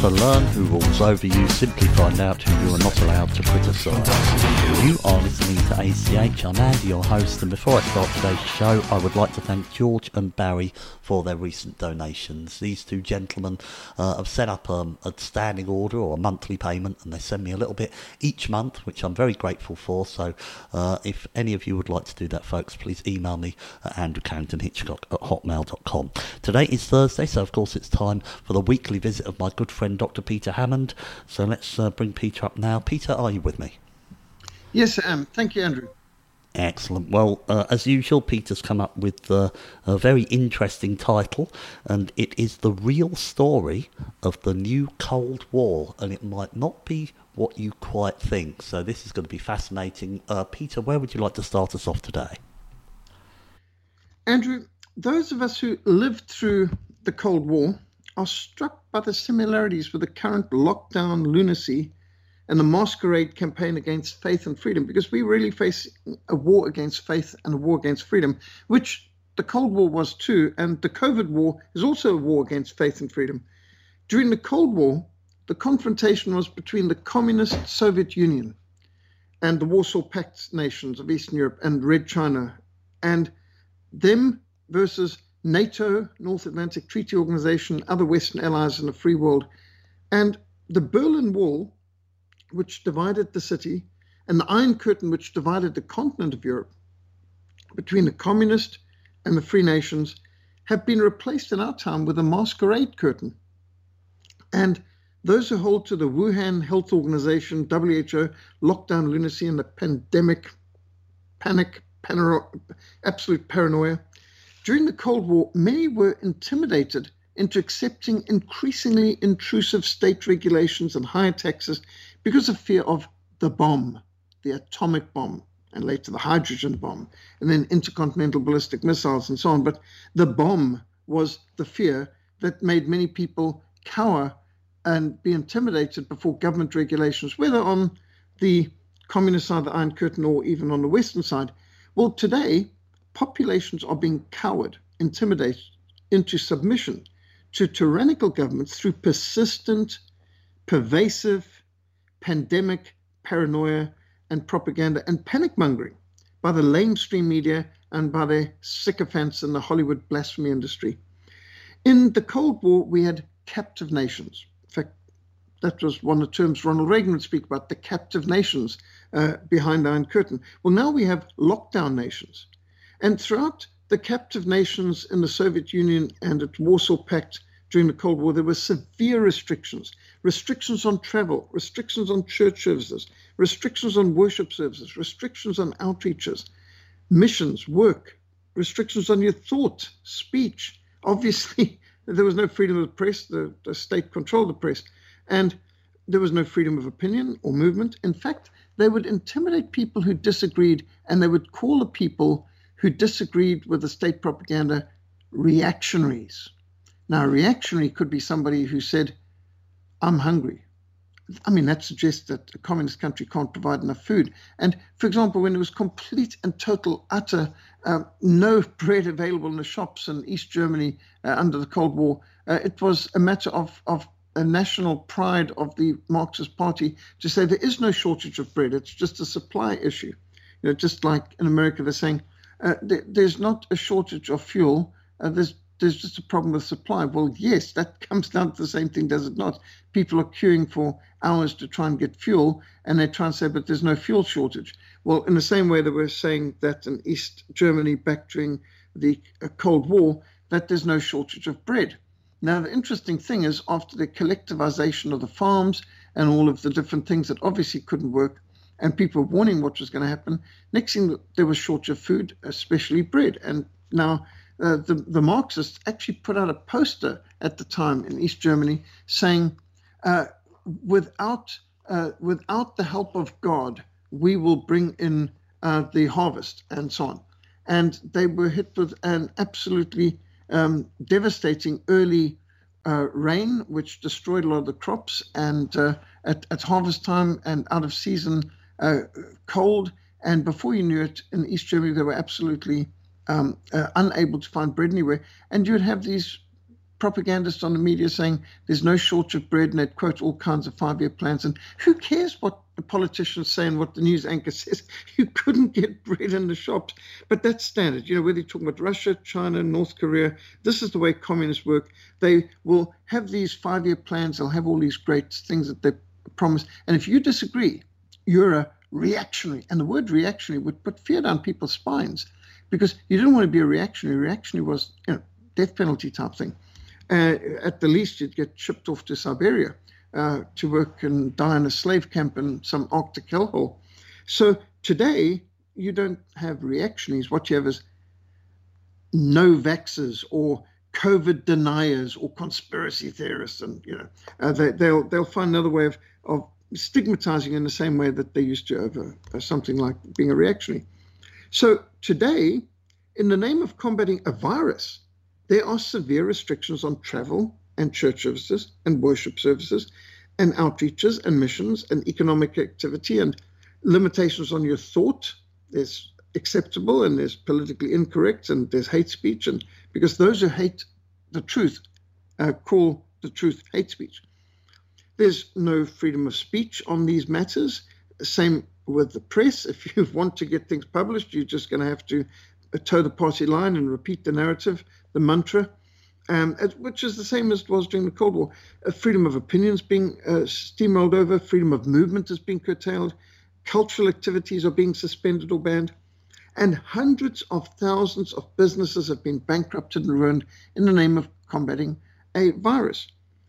To learn who rules over you, simply find out who you are not allowed to criticise. You are listening to ACH. I'm Andy, your host, and before I start today's show, I would like to thank George and Barry for their recent donations. These two gentlemen uh, have set up um, a standing order or a monthly payment, and they send me a little bit each month, which I'm very grateful for. So, uh, if any of you would like to do that, folks, please email me at andrewcarringtonhitchcock at hotmail.com. Today is Thursday, so of course it's time for the weekly visit of my good friend Dr. Peter Hammond. So let's uh, bring Peter up now. Peter, are you with me? Yes, I am. Thank you, Andrew. Excellent. Well, uh, as usual, Peter's come up with uh, a very interesting title, and it is the real story of the new Cold War, and it might not be what you quite think. So this is going to be fascinating. Uh, Peter, where would you like to start us off today? Andrew, those of us who lived through the Cold War are struck by the similarities with the current lockdown lunacy and the masquerade campaign against faith and freedom because we really face a war against faith and a war against freedom, which the Cold War was too, and the COVID war is also a war against faith and freedom. During the Cold War, the confrontation was between the communist Soviet Union and the Warsaw Pact nations of Eastern Europe and Red China, and them versus NATO, North Atlantic Treaty Organization, other Western allies in the free world. And the Berlin Wall which divided the city, and the Iron Curtain, which divided the continent of Europe between the communist and the free nations, have been replaced in our time with a masquerade curtain. And those who hold to the Wuhan Health Organization, WHO, lockdown lunacy, and the pandemic panic, absolute paranoia, during the Cold War, many were intimidated into accepting increasingly intrusive state regulations and higher taxes because of fear of the bomb, the atomic bomb, and later the hydrogen bomb, and then intercontinental ballistic missiles and so on. But the bomb was the fear that made many people cower and be intimidated before government regulations, whether on the communist side of the Iron Curtain or even on the Western side. Well, today, populations are being cowered, intimidated into submission to tyrannical governments through persistent, pervasive, pandemic paranoia and propaganda and panic mongering by the lamestream media and by the sycophants in the Hollywood blasphemy industry. In the Cold War, we had captive nations. In fact, that was one of the terms Ronald Reagan would speak about the captive nations uh, behind the Iron Curtain. Well, now we have lockdown nations. And throughout the captive nations in the Soviet Union and its Warsaw Pact during the Cold War, there were severe restrictions restrictions on travel, restrictions on church services, restrictions on worship services, restrictions on outreaches, missions, work, restrictions on your thought, speech. Obviously, there was no freedom of the press, the, the state controlled the press, and there was no freedom of opinion or movement. In fact, they would intimidate people who disagreed, and they would call the people who disagreed with the state propaganda reactionaries. Now, a reactionary could be somebody who said, I'm hungry. I mean, that suggests that a communist country can't provide enough food. And for example, when there was complete and total, utter, uh, no bread available in the shops in East Germany uh, under the Cold War, uh, it was a matter of, of a national pride of the Marxist Party to say there is no shortage of bread. It's just a supply issue. You know, just like in America, they're saying uh, there, there's not a shortage of fuel. Uh, there's there's just a problem with supply. Well, yes, that comes down to the same thing, does it not? People are queuing for hours to try and get fuel, and they try and say, but there's no fuel shortage. Well, in the same way that we're saying that in East Germany back during the uh, Cold War, that there's no shortage of bread. Now, the interesting thing is, after the collectivization of the farms and all of the different things that obviously couldn't work, and people were warning what was going to happen, next thing there was shortage of food, especially bread. And now uh, the, the Marxists actually put out a poster at the time in East Germany saying, uh, without, uh, without the help of God, we will bring in uh, the harvest and so on. And they were hit with an absolutely um, devastating early uh, rain, which destroyed a lot of the crops, and uh, at, at, harvest time and out of season uh, cold. And before you knew it, in East Germany, they were absolutely um, uh, unable to find bread anywhere. And you would have these propagandists on the media saying there's no shortage of bread, and they'd quote all kinds of five year plans. And who cares what the politicians say and what the news anchor says? You couldn't get bread in the shops. But that's standard. You know, whether you're talking about Russia, China, North Korea, this is the way communists work. They will have these five year plans, they'll have all these great things that they promise. And if you disagree, you're a reactionary. And the word reactionary would put fear down people's spines because you didn't want to be a reactionary. Reactionary was, you know, death penalty type thing. Uh, at the least, you'd get shipped off to Siberia uh, to work and die in a slave camp in some Arctic hellhole. So today, you don't have reactionaries. What you have is no vaxxers or COVID deniers or conspiracy theorists, and you know uh, they, they'll, they'll find another way of, of stigmatizing in the same way that they used to over uh, something like being a reactionary. So today, in the name of combating a virus, there are severe restrictions on travel and church services and worship services and outreaches and missions and economic activity and limitations on your thought. There's acceptable and there's politically incorrect and there's hate speech and because those who hate the truth uh, call the truth hate speech. There's no freedom of speech on these matters. Same with the press. If you want to get things published, you're just going to have to toe the party line and repeat the narrative, the mantra, um, which is the same as it was during the Cold War. Uh, freedom of opinion is being uh, steamrolled over, freedom of movement is being curtailed, cultural activities are being suspended or banned, and hundreds of thousands of businesses have been bankrupted and ruined in the name of combating a virus.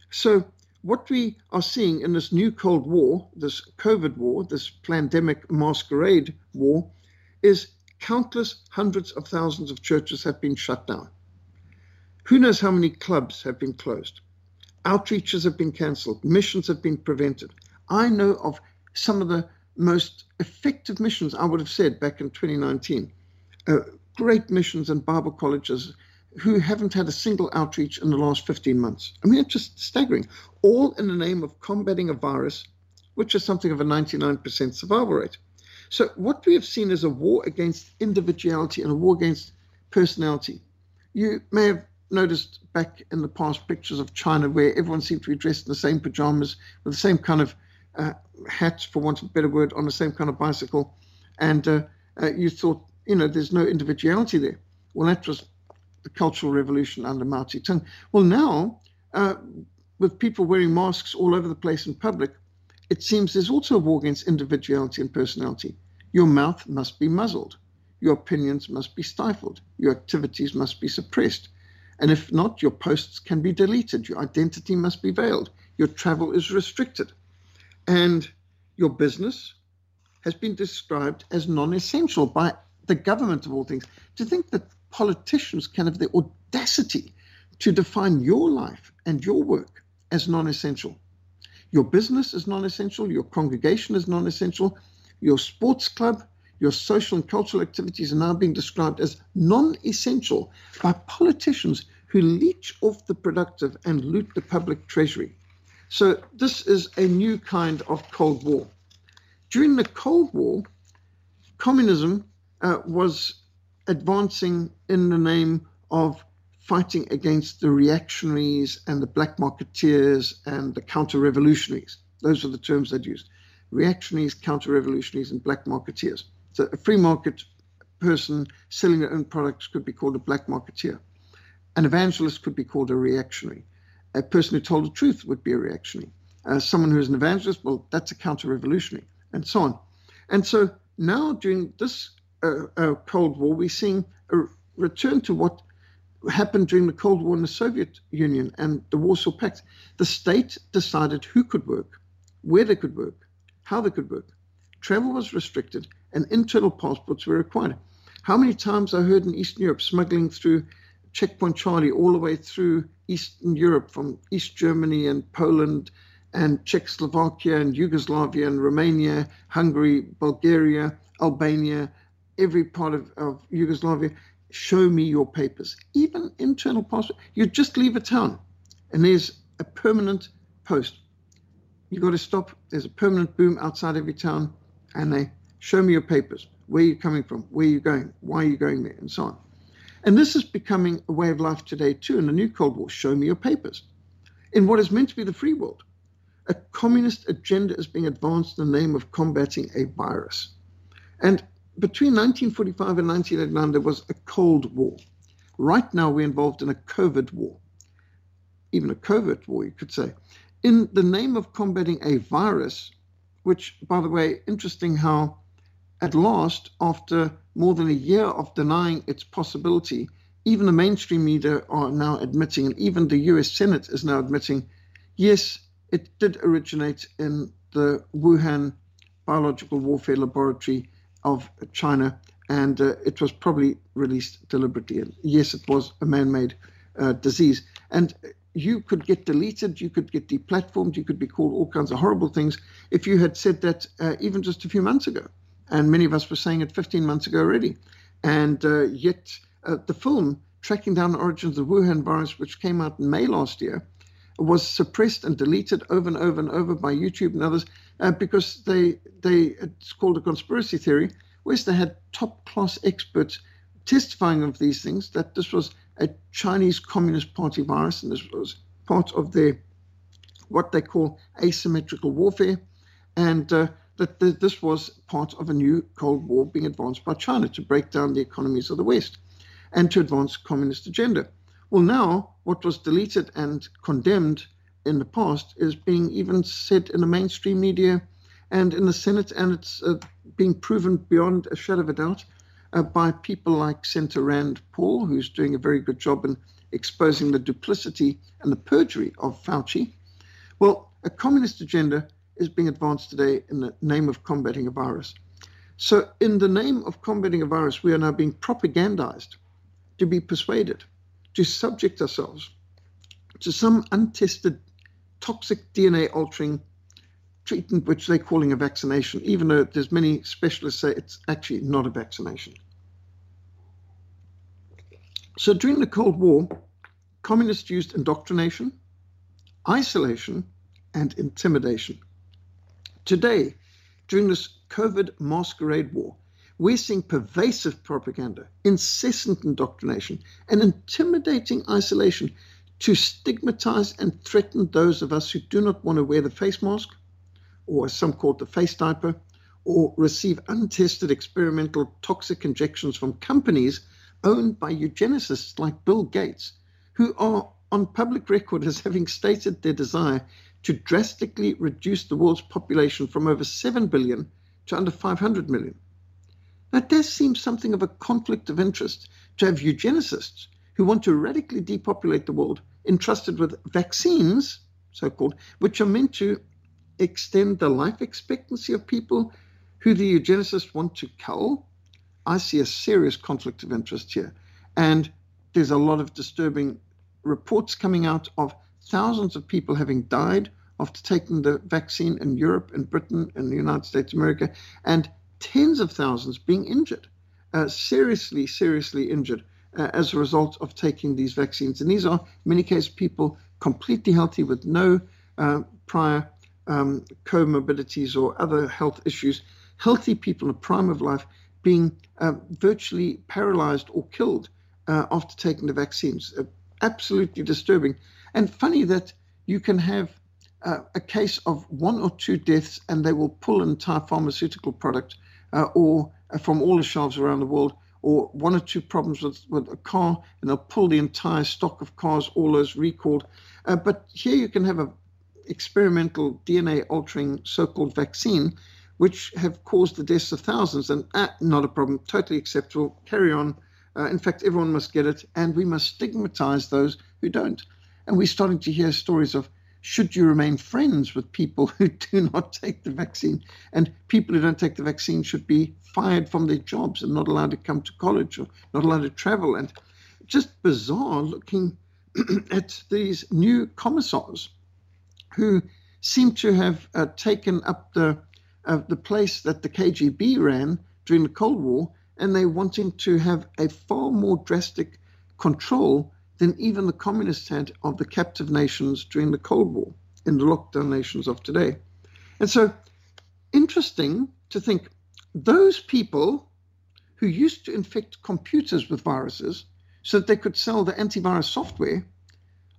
So what we are seeing in this new Cold War, this COVID war, this pandemic masquerade war, is countless hundreds of thousands of churches have been shut down. Who knows how many clubs have been closed? Outreaches have been cancelled, missions have been prevented. I know of some of the most effective missions, I would have said back in 2019. Uh, great missions and Bible colleges who haven't had a single outreach in the last 15 months. I mean, it's just staggering. All in the name of combating a virus, which is something of a 99% survival rate. So, what we have seen is a war against individuality and a war against personality. You may have noticed back in the past pictures of China where everyone seemed to be dressed in the same pajamas with the same kind of uh, hat, for want of a better word, on the same kind of bicycle. And uh, uh, you thought, you know, there's no individuality there. Well, that was the Cultural Revolution under Mao Zedong. Well, now, uh, with people wearing masks all over the place in public, it seems there's also a war against individuality and personality. Your mouth must be muzzled. Your opinions must be stifled. Your activities must be suppressed. And if not, your posts can be deleted. Your identity must be veiled. Your travel is restricted. And your business has been described as non essential by the government of all things. To think that politicians can have the audacity to define your life and your work as non essential. Your business is non essential, your congregation is non essential, your sports club, your social and cultural activities are now being described as non essential by politicians who leech off the productive and loot the public treasury. So, this is a new kind of Cold War. During the Cold War, communism uh, was advancing in the name of fighting against the reactionaries and the black marketeers and the counter revolutionaries. Those are the terms they'd used reactionaries, counter revolutionaries, and black marketeers. So a free market person selling their own products could be called a black marketeer. An evangelist could be called a reactionary. A person who told the truth would be a reactionary. Uh, someone who is an evangelist, well, that's a counter revolutionary, and so on. And so now, during this uh, uh, Cold War, we're seeing a return to what happened during the Cold War in the Soviet Union and the Warsaw Pact. The state decided who could work, where they could work, how they could work. Travel was restricted, and internal passports were required. How many times I heard in Eastern Europe smuggling through checkpoint Charlie all the way through Eastern Europe from East Germany and Poland and Czechoslovakia and Yugoslavia and Romania, Hungary, Bulgaria, Albania, every part of, of Yugoslavia. Show me your papers. Even internal passport. You just leave a town and there's a permanent post. You've got to stop. There's a permanent boom outside every town and they show me your papers. Where are you coming from? Where are you going? Why are you going there? And so on. And this is becoming a way of life today, too, in the new Cold War. Show me your papers. In what is meant to be the free world, a communist agenda is being advanced in the name of combating a virus. And between 1945 and 1989, there was a Cold War. Right now, we're involved in a COVID war, even a covert war, you could say, in the name of combating a virus, which, by the way, interesting how at last, after more than a year of denying its possibility, even the mainstream media are now admitting, and even the US Senate is now admitting, yes, it did originate in the Wuhan Biological Warfare Laboratory of China, and uh, it was probably released deliberately. And yes, it was a man made uh, disease. And you could get deleted, you could get deplatformed, you could be called all kinds of horrible things if you had said that uh, even just a few months ago and many of us were saying it 15 months ago already. And uh, yet, uh, the film tracking down the origins of the Wuhan virus, which came out in May last year, was suppressed and deleted over and over and over by YouTube and others uh, because they they it's called a conspiracy theory, they had top class experts testifying of these things that this was a Chinese Communist Party virus and this was part of their what they call asymmetrical warfare, and uh, that this was part of a new Cold War being advanced by China to break down the economies of the West and to advance communist agenda. Well, now what was deleted and condemned in the past is being even said in the mainstream media and in the Senate, and it's uh, being proven beyond a shadow of a doubt uh, by people like Senator Rand Paul, who's doing a very good job in exposing the duplicity and the perjury of Fauci. Well, a communist agenda is being advanced today in the name of combating a virus. So, in the name of combating a virus, we are now being propagandized to be persuaded to subject ourselves to some untested toxic DNA altering treatment, which they're calling a vaccination, even though there's many specialists say it's actually not a vaccination. So during the Cold War, communists used indoctrination, isolation, and intimidation Today, during this COVID masquerade war, we're seeing pervasive propaganda, incessant indoctrination, and intimidating isolation to stigmatize and threaten those of us who do not want to wear the face mask, or as some call it the face diaper, or receive untested experimental toxic injections from companies owned by eugenicists like Bill Gates, who are on public record as having stated their desire to drastically reduce the world's population from over 7 billion to under 500 million. That does seem something of a conflict of interest to have eugenicists who want to radically depopulate the world entrusted with vaccines, so called, which are meant to extend the life expectancy of people who the eugenicists want to cull. I see a serious conflict of interest here. And there's a lot of disturbing reports coming out of thousands of people having died after taking the vaccine in Europe and Britain and the United States of America, and tens of thousands being injured, uh, seriously, seriously injured uh, as a result of taking these vaccines. And these are, in many cases, people completely healthy with no uh, prior um, comorbidities or other health issues, healthy people in the prime of life being uh, virtually paralyzed or killed uh, after taking the vaccines. Uh, absolutely disturbing. And funny that you can have uh, a case of one or two deaths and they will pull an entire pharmaceutical product uh, or uh, from all the shelves around the world or one or two problems with, with a car and they'll pull the entire stock of cars, all those recalled. Uh, but here you can have a experimental DNA altering so-called vaccine which have caused the deaths of thousands and uh, not a problem, totally acceptable, carry on. Uh, in fact, everyone must get it, and we must stigmatize those who don't. And we're starting to hear stories of should you remain friends with people who do not take the vaccine? And people who don't take the vaccine should be fired from their jobs and not allowed to come to college or not allowed to travel. And just bizarre looking at these new commissars who seem to have uh, taken up the uh, the place that the KGB ran during the Cold War, and they're wanting to have a far more drastic control than even the communists had of the captive nations during the Cold War in the lockdown nations of today. And so, interesting to think those people who used to infect computers with viruses so that they could sell the antivirus software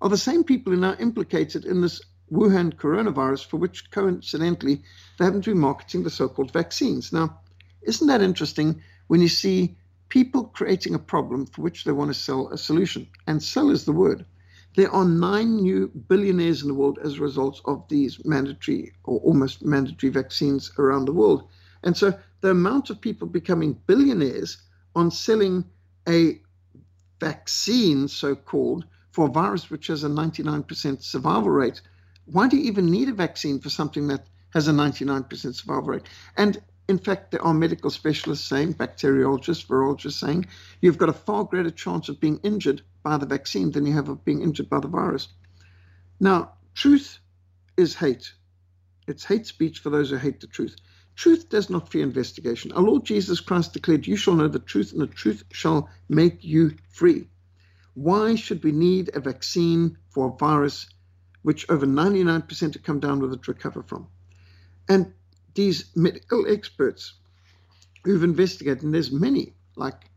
are the same people who are now implicated in this Wuhan coronavirus, for which coincidentally they happen to be marketing the so called vaccines. Now, isn't that interesting when you see people creating a problem for which they want to sell a solution. And sell is the word. There are nine new billionaires in the world as a result of these mandatory or almost mandatory vaccines around the world. And so the amount of people becoming billionaires on selling a vaccine, so called, for a virus which has a 99% survival rate. Why do you even need a vaccine for something that has a 99% survival rate? And in fact, there are medical specialists saying, bacteriologists, virologists saying, you've got a far greater chance of being injured by the vaccine than you have of being injured by the virus. Now, truth is hate. It's hate speech for those who hate the truth. Truth does not fear investigation. Our Lord Jesus Christ declared, You shall know the truth, and the truth shall make you free. Why should we need a vaccine for a virus which over 99% have come down with it recover from? And these medical experts who've investigated, and there's many, like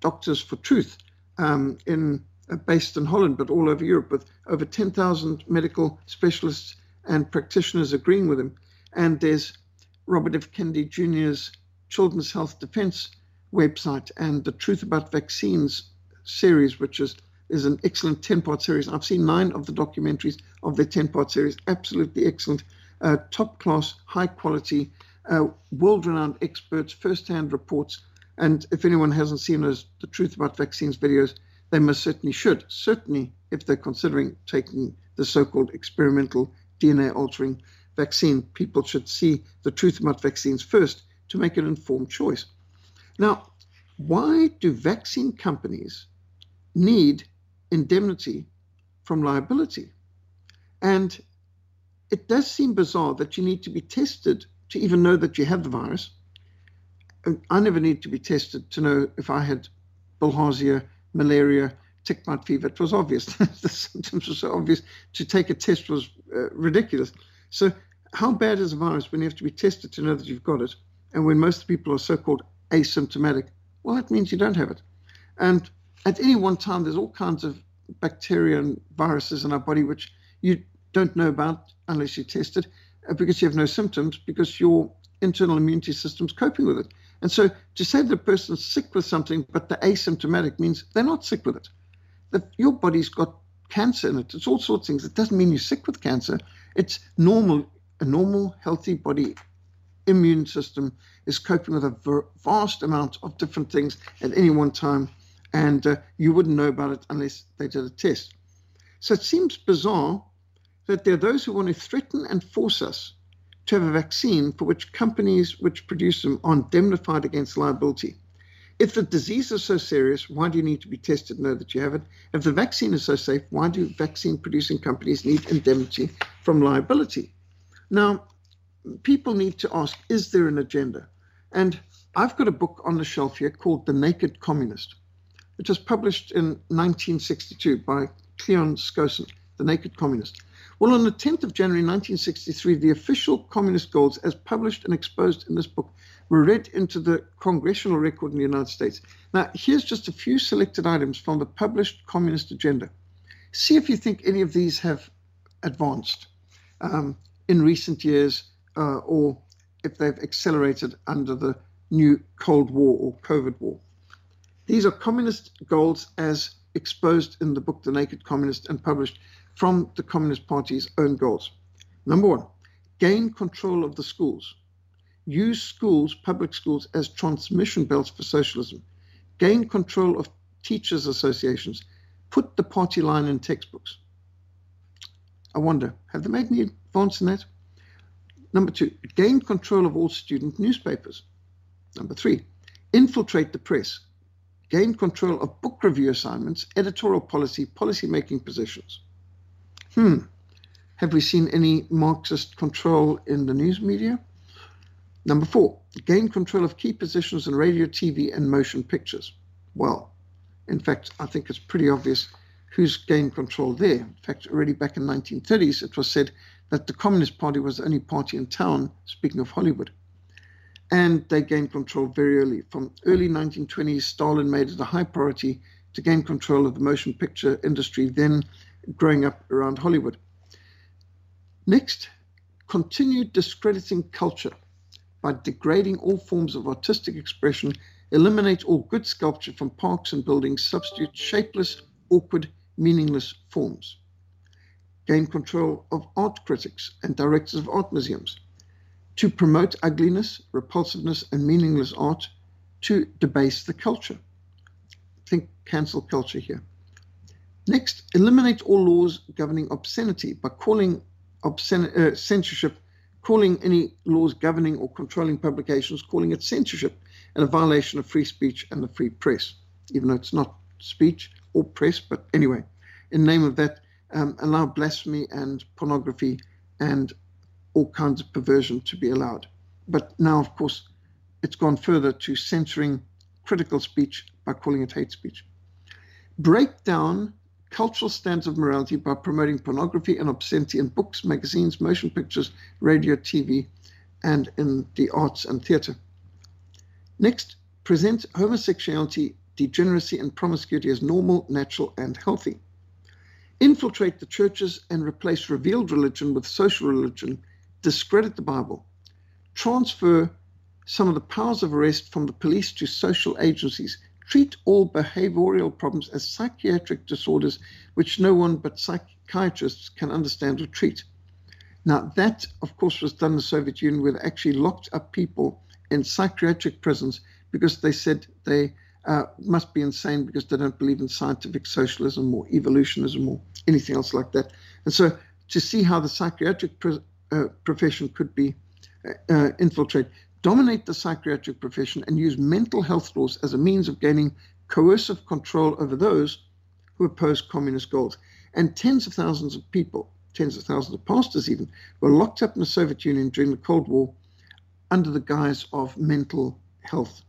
Doctors for Truth, um, in uh, based in Holland, but all over Europe, with over 10,000 medical specialists and practitioners agreeing with him. And there's Robert F. Kennedy Jr.'s Children's Health Defense website and the Truth About Vaccines series, which is is an excellent 10 part series. I've seen nine of the documentaries of the 10 part series, absolutely excellent uh, top class, high quality, uh, world renowned experts, first hand reports. And if anyone hasn't seen those, the Truth About Vaccines videos, they most certainly should. Certainly, if they're considering taking the so called experimental DNA altering vaccine, people should see the Truth About Vaccines first to make an informed choice. Now, why do vaccine companies need indemnity from liability? And it does seem bizarre that you need to be tested to even know that you have the virus. I never need to be tested to know if I had bilharzia, malaria, tick bite fever. It was obvious. the symptoms were so obvious. To take a test was uh, ridiculous. So, how bad is a virus when you have to be tested to know that you've got it? And when most people are so called asymptomatic, well, that means you don't have it. And at any one time, there's all kinds of bacteria and viruses in our body which you don't know about unless you test it because you have no symptoms because your internal immunity system's coping with it. And so to say that a person's sick with something but they're asymptomatic means they're not sick with it. That your body's got cancer in it. It's all sorts of things. It doesn't mean you're sick with cancer. It's normal. A normal, healthy body immune system is coping with a vast amount of different things at any one time, and uh, you wouldn't know about it unless they did a test. So it seems bizarre that there are those who want to threaten and force us to have a vaccine for which companies which produce them are indemnified against liability. If the disease is so serious, why do you need to be tested to know that you have it? If the vaccine is so safe, why do vaccine producing companies need indemnity from liability? Now, people need to ask is there an agenda? And I've got a book on the shelf here called The Naked Communist. It was published in 1962 by Cleon Skousen, The Naked Communist. Well, on the 10th of January 1963, the official communist goals, as published and exposed in this book, were read into the congressional record in the United States. Now, here's just a few selected items from the published communist agenda. See if you think any of these have advanced um, in recent years uh, or if they've accelerated under the new Cold War or COVID war. These are communist goals as exposed in the book The Naked Communist and published from the Communist Party's own goals. Number one, gain control of the schools. Use schools, public schools, as transmission belts for socialism. Gain control of teachers' associations. Put the party line in textbooks. I wonder, have they made any advance in that? Number two, gain control of all student newspapers. Number three, infiltrate the press. Gain control of book review assignments, editorial policy, policy making positions. Hmm, have we seen any Marxist control in the news media? Number four, gain control of key positions in radio, TV, and motion pictures. Well, in fact, I think it's pretty obvious who's gained control there. In fact, already back in 1930s, it was said that the Communist Party was the only party in town, speaking of Hollywood. And they gained control very early. From early 1920s, Stalin made it a high priority to gain control of the motion picture industry, then growing up around Hollywood. Next, continued discrediting culture by degrading all forms of artistic expression, eliminate all good sculpture from parks and buildings, substitute shapeless, awkward, meaningless forms gain control of art critics and directors of art museums, to promote ugliness, repulsiveness, and meaningless art, to debase the culture. Think cancel culture here. Next, eliminate all laws governing obscenity by calling obscen- uh, censorship, calling any laws governing or controlling publications, calling it censorship and a violation of free speech and the free press, even though it's not speech or press, but anyway, in name of that, um, allow blasphemy and pornography and all kinds of perversion to be allowed. But now, of course, it's gone further to censoring critical speech by calling it hate speech. Break down cultural standards of morality by promoting pornography and obscenity in books, magazines, motion pictures, radio, TV, and in the arts and theatre. Next, present homosexuality, degeneracy, and promiscuity as normal, natural, and healthy. Infiltrate the churches and replace revealed religion with social religion, discredit the Bible, transfer some of the powers of arrest from the police to social agencies, treat all behavioral problems as psychiatric disorders which no one but psychiatrists can understand or treat. Now, that, of course, was done in the Soviet Union, where they actually locked up people in psychiatric prisons because they said they uh, must be insane because they don't believe in scientific socialism or evolutionism or anything else like that. And so to see how the psychiatric pro- uh, profession could be uh, uh, infiltrated, dominate the psychiatric profession and use mental health laws as a means of gaining coercive control over those who oppose communist goals. And tens of thousands of people, tens of thousands of pastors even, were locked up in the Soviet Union during the Cold War under the guise of mental health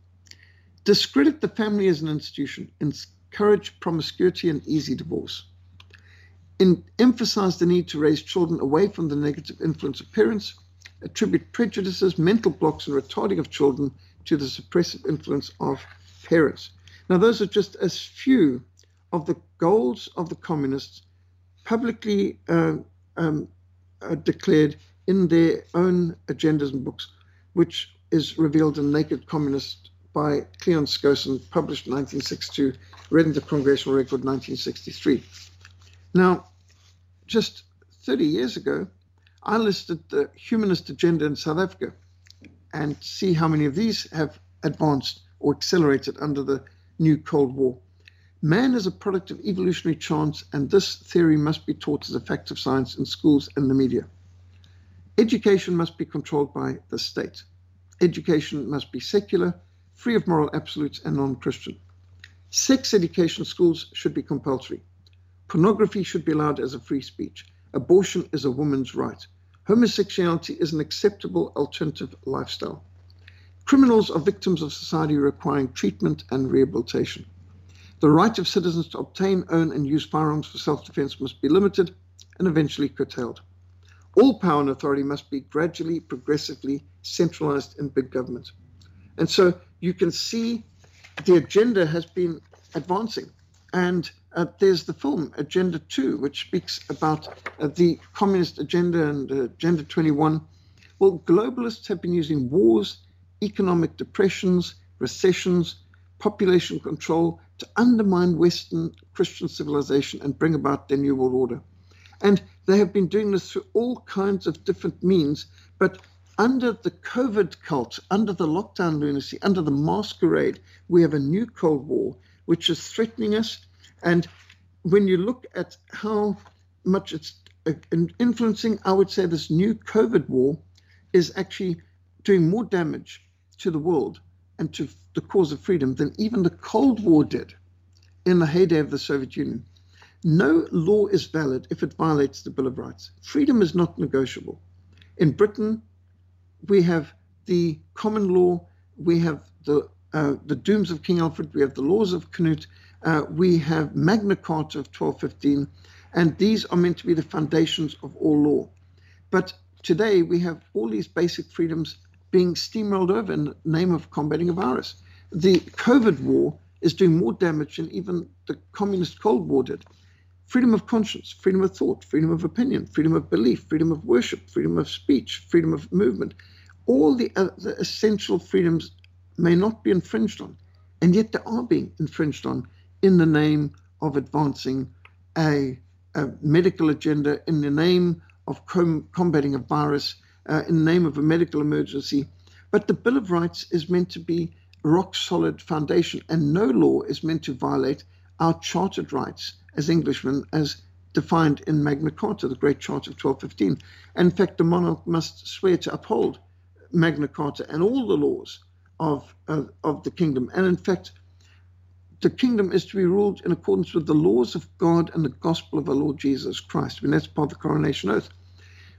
discredit the family as an institution, encourage promiscuity and easy divorce, emphasize the need to raise children away from the negative influence of parents, attribute prejudices, mental blocks, and retarding of children to the suppressive influence of parents. Now, those are just a few of the goals of the communists publicly uh, um, uh, declared in their own agendas and books, which is revealed in Naked Communist by Cleon Skousen, published in 1962, read in the Congressional Record 1963. Now, just 30 years ago, I listed the humanist agenda in South Africa and see how many of these have advanced or accelerated under the new Cold War. Man is a product of evolutionary chance, and this theory must be taught as a fact of science in schools and the media. Education must be controlled by the state. Education must be secular, free of moral absolutes and non Christian. Sex education schools should be compulsory. Pornography should be allowed as a free speech. Abortion is a woman's right. Homosexuality is an acceptable alternative lifestyle. Criminals are victims of society requiring treatment and rehabilitation. The right of citizens to obtain, own, and use firearms for self defense must be limited and eventually curtailed. All power and authority must be gradually, progressively centralized in big government. And so you can see the agenda has been advancing. And uh, there's the film Agenda 2, which speaks about uh, the communist agenda and uh, Agenda 21. Well, globalists have been using wars, economic depressions, recessions, population control to undermine Western Christian civilization and bring about their New World Order. And they have been doing this through all kinds of different means, but under the COVID cult, under the lockdown lunacy, under the masquerade, we have a new Cold War which is threatening us. And when you look at how much it's uh, influencing, I would say this new COVID war is actually doing more damage to the world and to the cause of freedom than even the Cold War did in the heyday of the Soviet Union. No law is valid if it violates the Bill of Rights. Freedom is not negotiable. In Britain, we have the common law, we have the uh, the dooms of King Alfred, we have the laws of Canute, uh, we have Magna Carta of 1215, and these are meant to be the foundations of all law. But today we have all these basic freedoms being steamrolled over in the name of combating a virus. The COVID war is doing more damage than even the communist Cold War did. Freedom of conscience, freedom of thought, freedom of opinion, freedom of belief, freedom of worship, freedom of speech, freedom of movement, all the, uh, the essential freedoms may not be infringed on, and yet they are being infringed on in the name of advancing a, a medical agenda, in the name of com- combating a virus, uh, in the name of a medical emergency. But the Bill of Rights is meant to be a rock solid foundation, and no law is meant to violate our chartered rights as Englishmen, as defined in Magna Carta, the Great Charter of 1215. And in fact, the monarch must swear to uphold Magna Carta and all the laws of, of, of the kingdom. And in fact, the kingdom is to be ruled in accordance with the laws of God and the gospel of our Lord Jesus Christ. I mean, that's part of the coronation oath.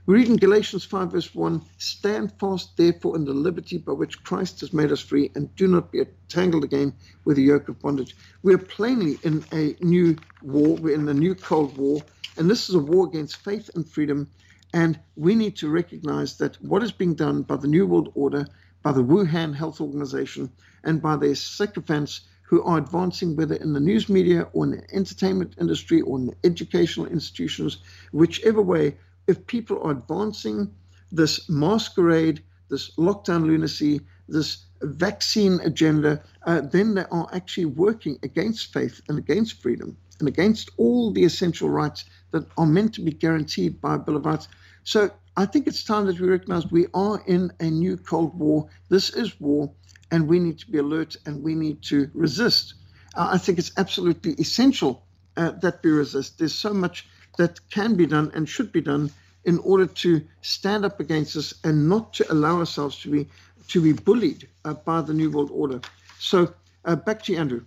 We read in Galatians 5, verse 1 Stand fast, therefore, in the liberty by which Christ has made us free, and do not be entangled again with the yoke of bondage. We are plainly in a new war. We're in a new Cold War, and this is a war against faith and freedom. And we need to recognize that what is being done by the New World Order, by the Wuhan Health Organization, and by their sycophants who are advancing, whether in the news media or in the entertainment industry or in the educational institutions, whichever way, if people are advancing this masquerade, this lockdown lunacy, this vaccine agenda, uh, then they are actually working against faith and against freedom and against all the essential rights that are meant to be guaranteed by a Bill of Rights. So I think it's time that we recognize we are in a new Cold War. This is war, and we need to be alert and we need to resist. Uh, I think it's absolutely essential uh, that we resist. There's so much that can be done and should be done in order to stand up against this and not to allow ourselves to be to be bullied uh, by the new world order. So uh, back to you, Andrew.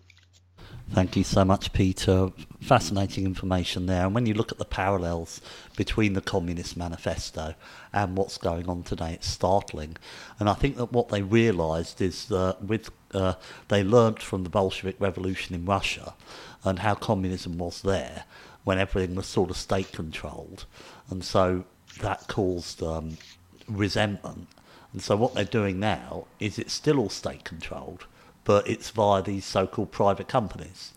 Thank you so much, Peter. Fascinating information there. And when you look at the parallels between the Communist Manifesto and what's going on today, it's startling. And I think that what they realised is that with uh, they learnt from the Bolshevik Revolution in Russia and how communism was there when everything was sort of state controlled, and so that caused um, resentment. And so what they're doing now is it's still all state controlled, but it's via these so-called private companies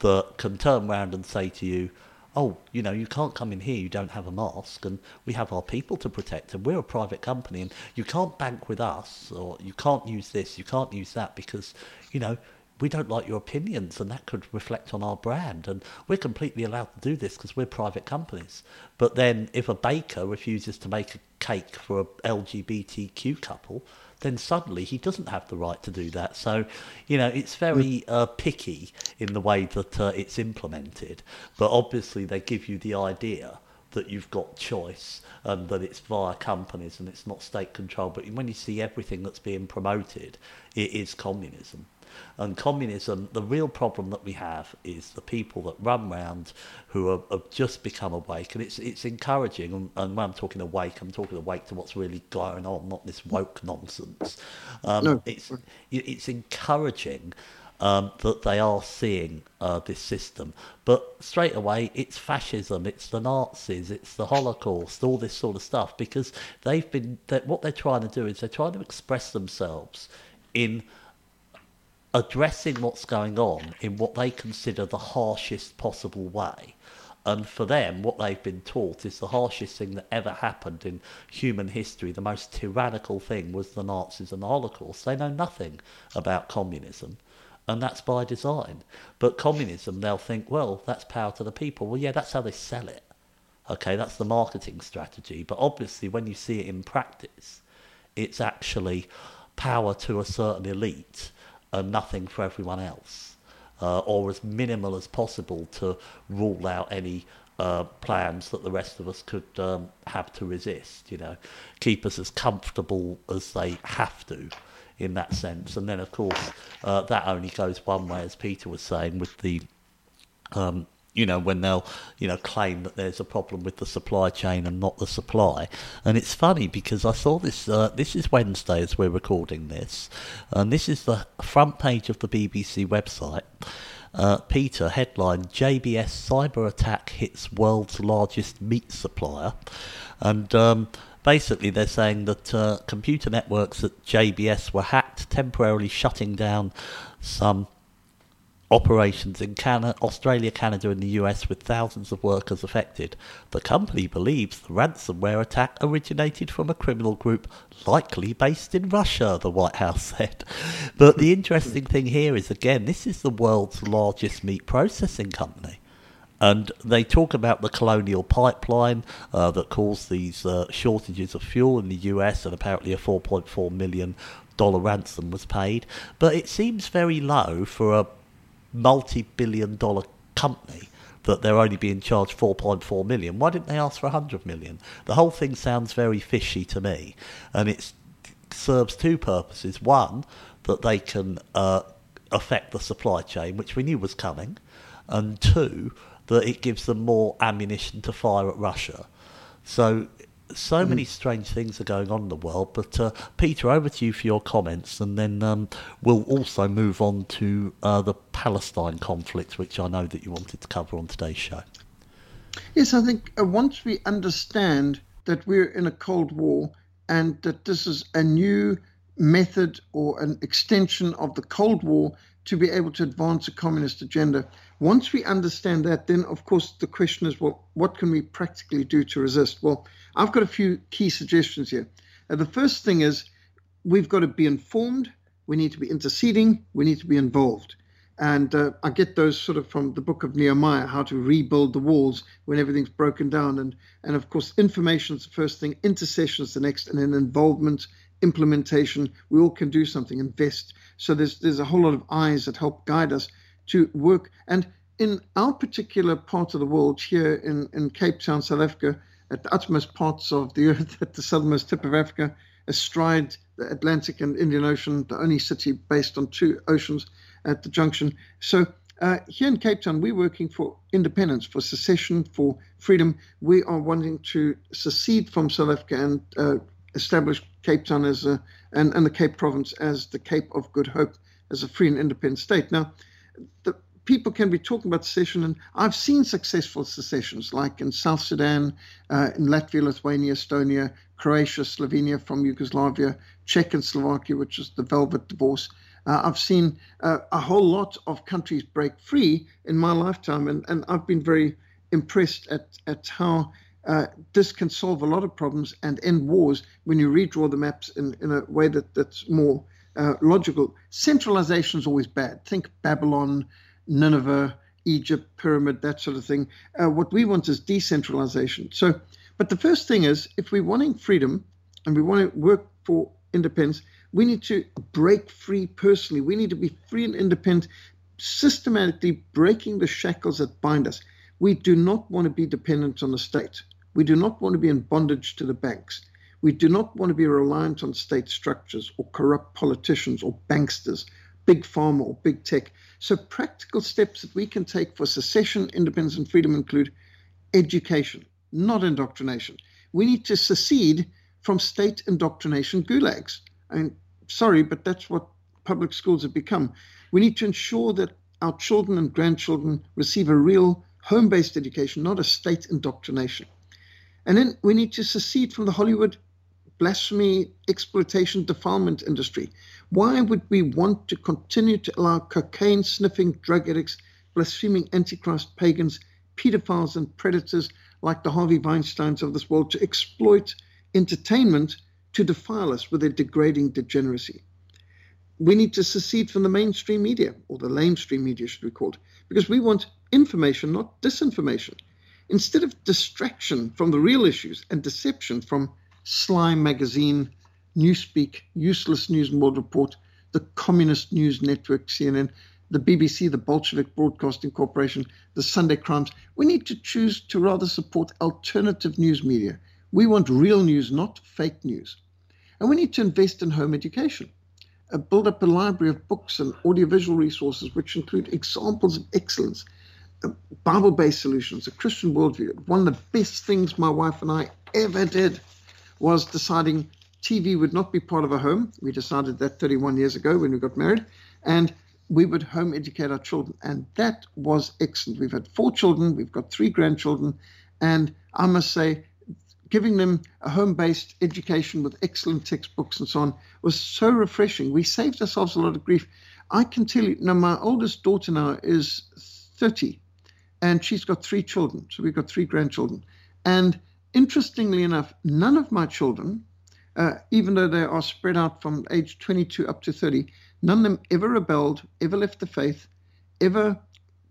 that can turn around and say to you, oh, you know, you can't come in here, you don't have a mask, and we have our people to protect, and we're a private company, and you can't bank with us, or you can't use this, you can't use that, because, you know, we don't like your opinions and that could reflect on our brand and we're completely allowed to do this because we're private companies. But then if a baker refuses to make a cake for a lgbtq couple then suddenly he doesn't have the right to do that. So you know it's very uh, picky in the way that uh, it's implemented. But obviously they give you the idea that you've got choice and that it's via companies and it's not state control but when you see everything that's being promoted it is communism and communism, the real problem that we have is the people that run round who are, have just become awake. And it's it's encouraging. And, and, when I'm talking awake, I'm talking awake to what's really going on, not this woke nonsense. Um, no. It's, it's encouraging. Um, that they are seeing uh, this system. But straight away, it's fascism, it's the Nazis, it's the Holocaust, all this sort of stuff, because they've been, what they're trying to do is they're trying to express themselves in addressing what's going on in what they consider the harshest possible way. And for them, what they've been taught is the harshest thing that ever happened in human history. The most tyrannical thing was the Nazis and the Holocaust. They know nothing about communism, and that's by design. But communism, they'll think, well, that's power to the people. Well, yeah, that's how they sell it. Okay, that's the marketing strategy. But obviously, when you see it in practice, it's actually power to a certain elite and nothing for everyone else, uh, or as minimal as possible to rule out any uh, plans that the rest of us could um, have to resist. You know, keep us as comfortable as they have to, in that sense. And then, of course, uh, that only goes one way, as Peter was saying, with the um, you know, when they'll, you know, claim that there's a problem with the supply chain and not the supply. And it's funny because I saw this, uh, this is Wednesday as we're recording this, and this is the front page of the BBC website. Uh, Peter, headline JBS cyber attack hits world's largest meat supplier. And um, basically, they're saying that uh, computer networks at JBS were hacked, temporarily shutting down some operations in Canada, Australia, Canada, and the US with thousands of workers affected. The company believes the ransomware attack originated from a criminal group likely based in Russia, the White House said. But the interesting thing here is again, this is the world's largest meat processing company. And they talk about the colonial pipeline uh, that caused these uh, shortages of fuel in the US, and apparently a 4.4 million dollar ransom was paid. But it seems very low for a multi-billion dollar company that they're only being charged 4.4 million. Why didn't they ask for 100 million? The whole thing sounds very fishy to me, and it serves two purposes. One, that they can uh, affect the supply chain, which we knew was coming, and two, that it gives them more ammunition to fire at Russia. So so mm. many strange things are going on in the world. But uh, Peter, over to you for your comments, and then um, we'll also move on to uh, the Palestine conflict, which I know that you wanted to cover on today's show. Yes, I think uh, once we understand that we're in a Cold War and that this is a new method or an extension of the Cold War to be able to advance a communist agenda. Once we understand that, then of course the question is, well, what can we practically do to resist? Well, I've got a few key suggestions here. Uh, the first thing is we've got to be informed, we need to be interceding, we need to be involved. And uh, I get those sort of from the book of Nehemiah, how to rebuild the walls when everything's broken down. And, and of course, information is the first thing, intercession is the next, and then involvement, implementation. We all can do something, invest. So there's, there's a whole lot of eyes that help guide us to work. And in our particular part of the world, here in, in Cape Town, South Africa, at the utmost parts of the earth, at the southernmost tip of Africa, astride the Atlantic and Indian Ocean, the only city based on two oceans at the junction. So uh, here in Cape Town, we're working for independence, for secession, for freedom. We are wanting to secede from South Africa and uh, establish Cape Town as a and, and the Cape Province as the Cape of Good Hope as a free and independent state. Now, the people can be talking about secession, and I've seen successful secessions like in South Sudan, uh, in Latvia, Lithuania, Estonia, Croatia, Slovenia from Yugoslavia, Czech and Slovakia, which is the velvet divorce. Uh, I've seen uh, a whole lot of countries break free in my lifetime, and, and I've been very impressed at, at how uh, this can solve a lot of problems and end wars when you redraw the maps in, in a way that, that's more uh, logical. Centralization is always bad. Think Babylon, Nineveh, Egypt, pyramid, that sort of thing. Uh, what we want is decentralization. So, but the first thing is, if we're wanting freedom and we want to work for independence, we need to break free personally. We need to be free and independent, systematically breaking the shackles that bind us. We do not want to be dependent on the state. We do not want to be in bondage to the banks. We do not want to be reliant on state structures or corrupt politicians or banksters, big pharma or big tech. So, practical steps that we can take for secession, independence, and freedom include education, not indoctrination. We need to secede from state indoctrination gulags. I mean, sorry, but that's what public schools have become. We need to ensure that our children and grandchildren receive a real home based education, not a state indoctrination. And then we need to secede from the Hollywood blasphemy, exploitation, defilement industry. Why would we want to continue to allow cocaine sniffing drug addicts, blaspheming antichrist pagans, pedophiles, and predators like the Harvey Weinsteins of this world to exploit entertainment to defile us with their degrading degeneracy? We need to secede from the mainstream media, or the lamestream media, should be called, because we want information, not disinformation. Instead of distraction from the real issues and deception from Slime Magazine, Newspeak, Useless News and World Report, the Communist News Network, CNN, the BBC, the Bolshevik Broadcasting Corporation, the Sunday Crimes. We need to choose to rather support alternative news media. We want real news, not fake news. And we need to invest in home education. Uh, build up a library of books and audiovisual resources which include examples of excellence Bible based solutions, a Christian worldview. One of the best things my wife and I ever did was deciding TV would not be part of a home. We decided that 31 years ago when we got married, and we would home educate our children. And that was excellent. We've had four children, we've got three grandchildren, and I must say, giving them a home based education with excellent textbooks and so on was so refreshing. We saved ourselves a lot of grief. I can tell you, now, my oldest daughter now is 30 and she's got three children. So we've got three grandchildren. And interestingly enough, none of my children, uh, even though they are spread out from age 22 up to 30, none of them ever rebelled, ever left the faith, ever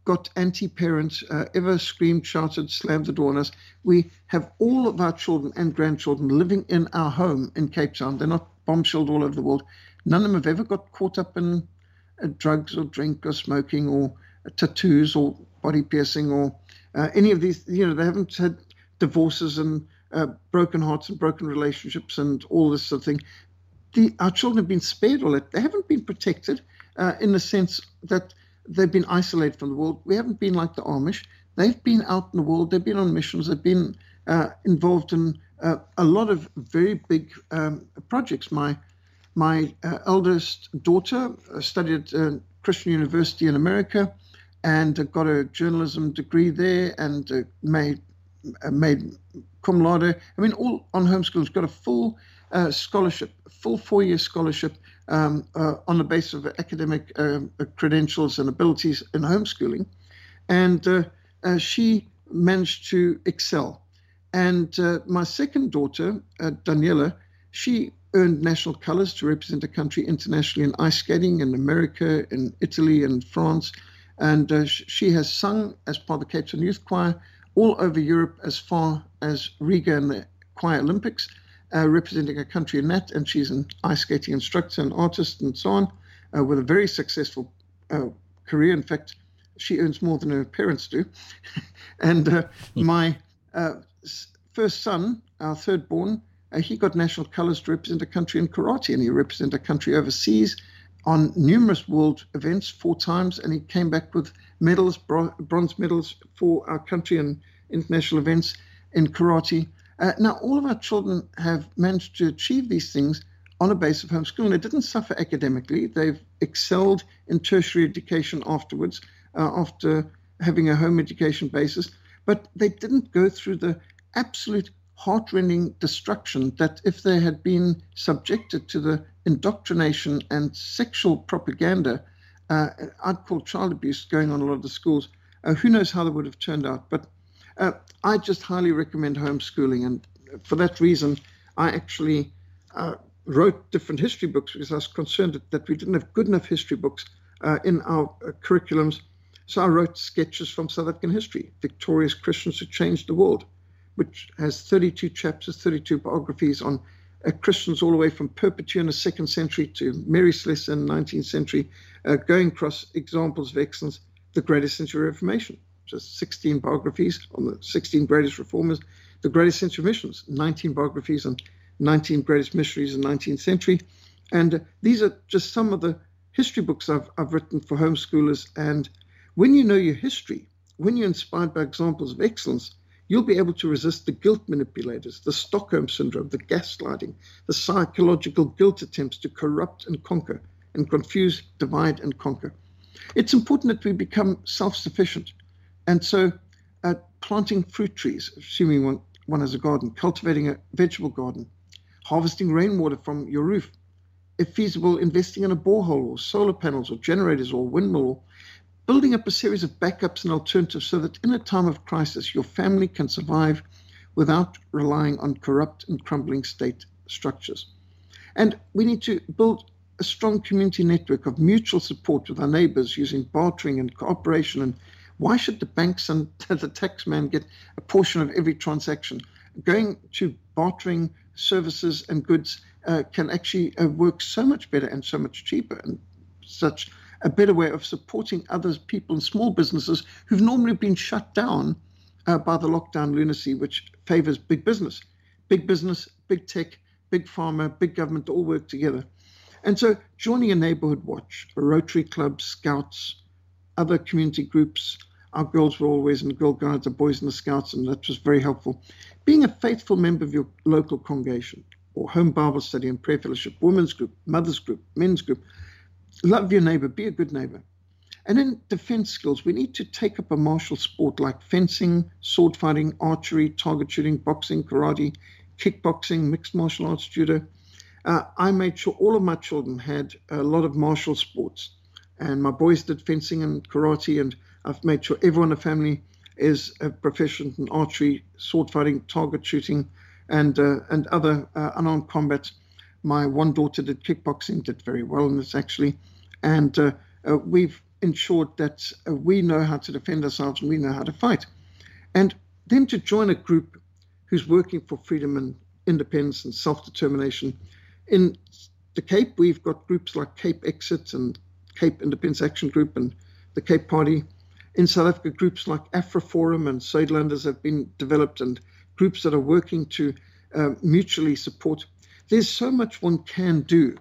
got anti parents, uh, ever screamed, shouted, slammed the door on us. We have all of our children and grandchildren living in our home in Cape Town. They're not bombshelled all over the world. None of them have ever got caught up in uh, drugs or drink or smoking or tattoos or body piercing or uh, any of these. You know, they haven't had divorces and uh, broken hearts and broken relationships and all this sort of thing. The, our children have been spared all that. They haven't been protected uh, in the sense that they've been isolated from the world. We haven't been like the Amish. They've been out in the world. They've been on missions. They've been uh, involved in uh, a lot of very big um, projects. My my uh, eldest daughter uh, studied at Christian University in America and got a journalism degree there and made made cum laude. I mean, all on homeschooling. Got a full uh, scholarship, full four-year scholarship um, uh, on the basis of academic um, credentials and abilities in homeschooling, and uh, uh, she managed to excel. And my second daughter, Daniela, she earned national colors to represent a country internationally in ice skating in America, in Italy, and France. And uh, she has sung as part of the Cape Town Youth Choir all over Europe as far as Riga and the Choir Olympics, uh, representing a country in that. And she's an ice skating instructor and artist and so on, uh, with a very successful uh, career. In fact, she earns more than her parents do. and uh, hmm. my uh, first son, our third born, he got national colors to represent a country in karate, and he represented a country overseas on numerous world events four times, and he came back with medals, bronze medals for our country and international events in karate. Uh, now, all of our children have managed to achieve these things on a base of homeschooling. They didn't suffer academically. They've excelled in tertiary education afterwards, uh, after having a home education basis. But they didn't go through the absolute heartrending destruction that if they had been subjected to the indoctrination and sexual propaganda, uh, I'd call child abuse going on a lot of the schools. Uh, who knows how that would have turned out? But uh, I just highly recommend homeschooling. And for that reason, I actually uh, wrote different history books because I was concerned that, that we didn't have good enough history books uh, in our uh, curriculums. So I wrote sketches from South African history, Victorious Christians Who Changed the World, which has 32 chapters, 32 biographies on uh, Christians all the way from Perpetua in the second century to Mary Slessor in the 19th century, uh, going across examples of excellence, the greatest century of Reformation, just 16 biographies on the 16 greatest reformers, the greatest century missions, 19 biographies on 19 greatest missionaries in the 19th century. And uh, these are just some of the history books I've, I've written for homeschoolers. And when you know your history, when you're inspired by examples of excellence, you'll be able to resist the guilt manipulators, the Stockholm syndrome, the gaslighting, the psychological guilt attempts to corrupt and conquer and confuse, divide and conquer. It's important that we become self sufficient. And so, uh, planting fruit trees, assuming one, one has a garden, cultivating a vegetable garden, harvesting rainwater from your roof. If feasible, investing in a borehole or solar panels or generators or windmill, building up a series of backups and alternatives so that in a time of crisis, your family can survive without relying on corrupt and crumbling state structures. And we need to build a strong community network of mutual support with our neighbors using bartering and cooperation. And why should the banks and the taxman get a portion of every transaction? Going to bartering services and goods uh, can actually uh, work so much better and so much cheaper and such a better way of supporting others, people and small businesses who've normally been shut down uh, by the lockdown lunacy, which favors big business. Big business, big tech, big pharma, big government all work together. And so joining a neighborhood watch, a Rotary Club, Scouts, other community groups, our girls were always in the Girl Guides, the boys in the Scouts, and that was very helpful. Being a faithful member of your local congregation or home Bible study and prayer fellowship, women's group, mothers group, men's group, love your neighbor, be a good neighbor. And in defense skills, we need to take up a martial sport like fencing, sword fighting, archery, target shooting, boxing, karate, kickboxing, mixed martial arts, judo, uh, I made sure all of my children had a lot of martial sports. And my boys did fencing and karate, and I've made sure everyone in the family is a proficient in archery, sword fighting, target shooting, and uh, and other uh, unarmed combat. My one daughter did kickboxing, did very well in this actually, and uh, uh, we've ensured that uh, we know how to defend ourselves and we know how to fight. And then to join a group who's working for freedom and independence and self-determination in the Cape, we've got groups like Cape Exit and Cape Independence Action Group and the Cape Party. In South Africa, groups like AfriForum and Suidlanders have been developed and groups that are working to uh, mutually support. There's so much one can do.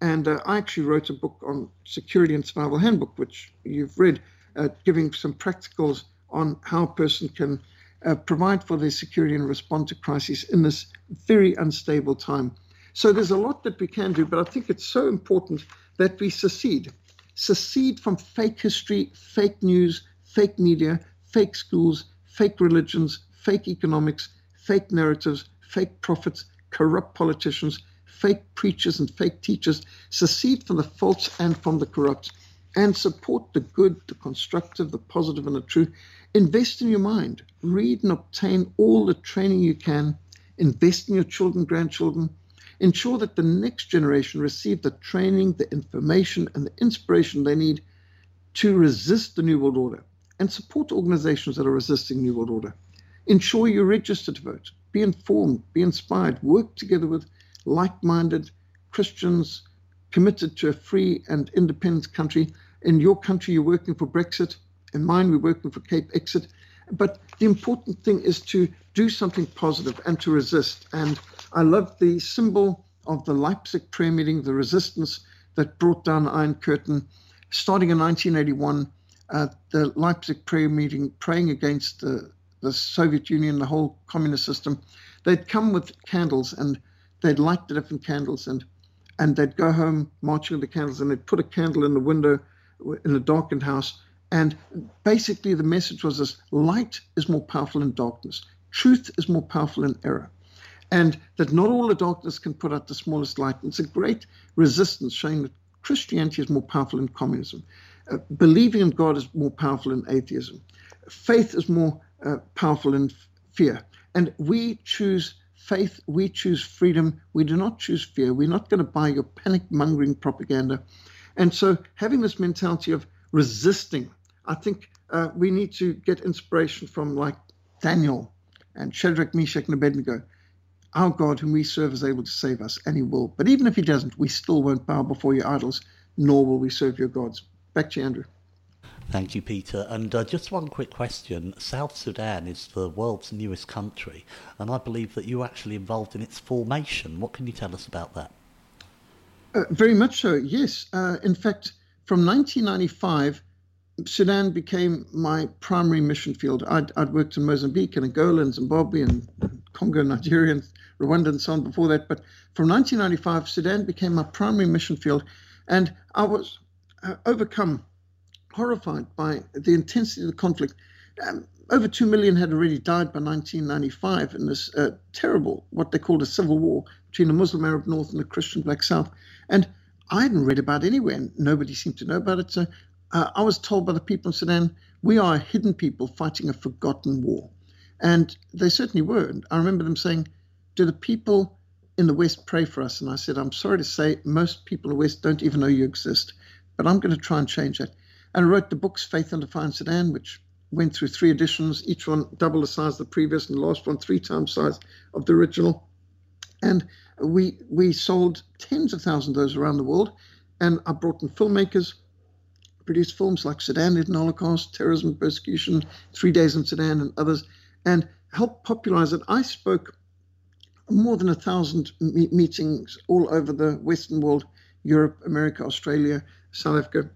And uh, I actually wrote a book on Security and Survival Handbook, which you've read, uh, giving some practicals on how a person can uh, provide for their security and respond to crises in this very unstable time. So there's a lot that we can do, but I think it's so important that we secede. Secede from fake history, fake news, fake media, fake schools, fake religions, fake economics, fake narratives, fake prophets, corrupt politicians, fake preachers, and fake teachers. Secede from the false and from the corrupt. And support the good, the constructive, the positive, and the true. Invest in your mind. Read and obtain all the training you can. Invest in your children, grandchildren ensure that the next generation receive the training, the information, and the inspiration they need to resist the New World Order and support organizations that are resisting New World Order. Ensure you register to vote, be informed, be inspired, work together with like minded Christians committed to a free and independent country. In your country, you're working for Brexit. In mine, we're working for Cape Exit. But the important thing is to do something positive and to resist. And I love the symbol of the Leipzig prayer meeting, the resistance that brought down the Iron Curtain. Starting in 1981, uh, the Leipzig prayer meeting, praying against the, the Soviet Union, the whole communist system, they'd come with candles and they'd light the different candles and and they'd go home marching the candles and they'd put a candle in the window in a darkened house. And basically, the message was this light is more powerful than darkness, truth is more powerful than error and that not all the darkness can put out the smallest light. And it's a great resistance showing that Christianity is more powerful than communism. Uh, believing in God is more powerful than atheism. Faith is more uh, powerful than f- fear. And we choose faith, we choose freedom, we do not choose fear. We're not going to buy your panic mongering propaganda. And so, having this mentality of resisting, I think uh, we need to get inspiration from like Daniel and Shadrach, Meshach, and Abednego our God, whom we serve, is able to save us, and he will. But even if he doesn't, we still won't bow before your idols, nor will we serve your gods. Back to you, Andrew. Thank you, Peter. And uh, just one quick question. South Sudan is the world's newest country, and I believe that you were actually involved in its formation. What can you tell us about that? Uh, very much so, yes. Uh, in fact, from 1995, Sudan became my primary mission field. I'd, I'd, worked in Mozambique and Angola and Zimbabwe and Congo, Nigeria, and Rwanda and so on before that. But from 1995, Sudan became my primary mission field. And I was uh, overcome, horrified by the intensity of the conflict. Um, over 2 million had already died by 1995 in this uh, terrible, what they called a civil war between the Muslim Arab North and the Christian Black South. And I hadn't read about it anywhere, and nobody seemed to know about it. So uh, I was told by the people in Sudan, we are a hidden people fighting a forgotten war. And they certainly were. And I remember them saying, Do the people in the West pray for us? And I said, I'm sorry to say, most people in the West don't even know you exist, but I'm going to try and change that. And wrote the books Faith Under Fire in Sudan, which went through three editions, each one double the size of the previous, and the last one three times the size of the original. And we we sold tens of thousands of those around the world. And I brought in filmmakers, produced films like Sudan Hidden Holocaust, Terrorism, Persecution, Three Days in Sudan, and others, and helped popularize it. I spoke more than a thousand me- meetings all over the Western world, Europe, America, Australia, South Africa,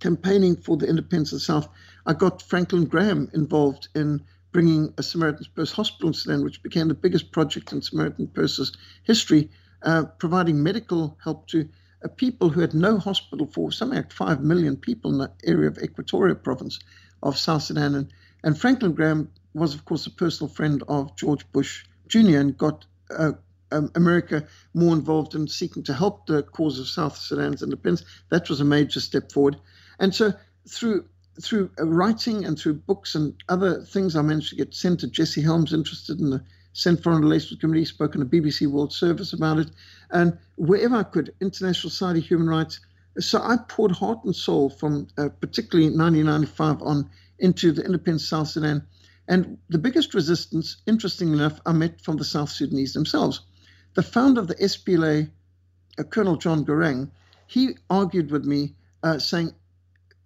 campaigning for the independence of the South. I got Franklin Graham involved in bringing a Samaritan's Purse hospital in Sudan, which became the biggest project in Samaritan Purse's history, uh, providing medical help to uh, people who had no hospital for something like 5 million people in the area of Equatoria province of South Sudan. And, and Franklin Graham was, of course, a personal friend of George Bush Jr. and got uh, um, America more involved in seeking to help the cause of South Sudan's independence. That was a major step forward. And so through through writing and through books and other things, I managed to get sent to Jesse Helms, interested in the Senate Foreign Relations Committee, spoken to BBC World Service about it, and wherever I could, International Society of Human Rights. So I poured heart and soul from uh, particularly 1995 on into the independent South Sudan. And the biggest resistance, interestingly enough, I met from the South Sudanese themselves. The founder of the SPLA, uh, Colonel John Garang, he argued with me, uh, saying,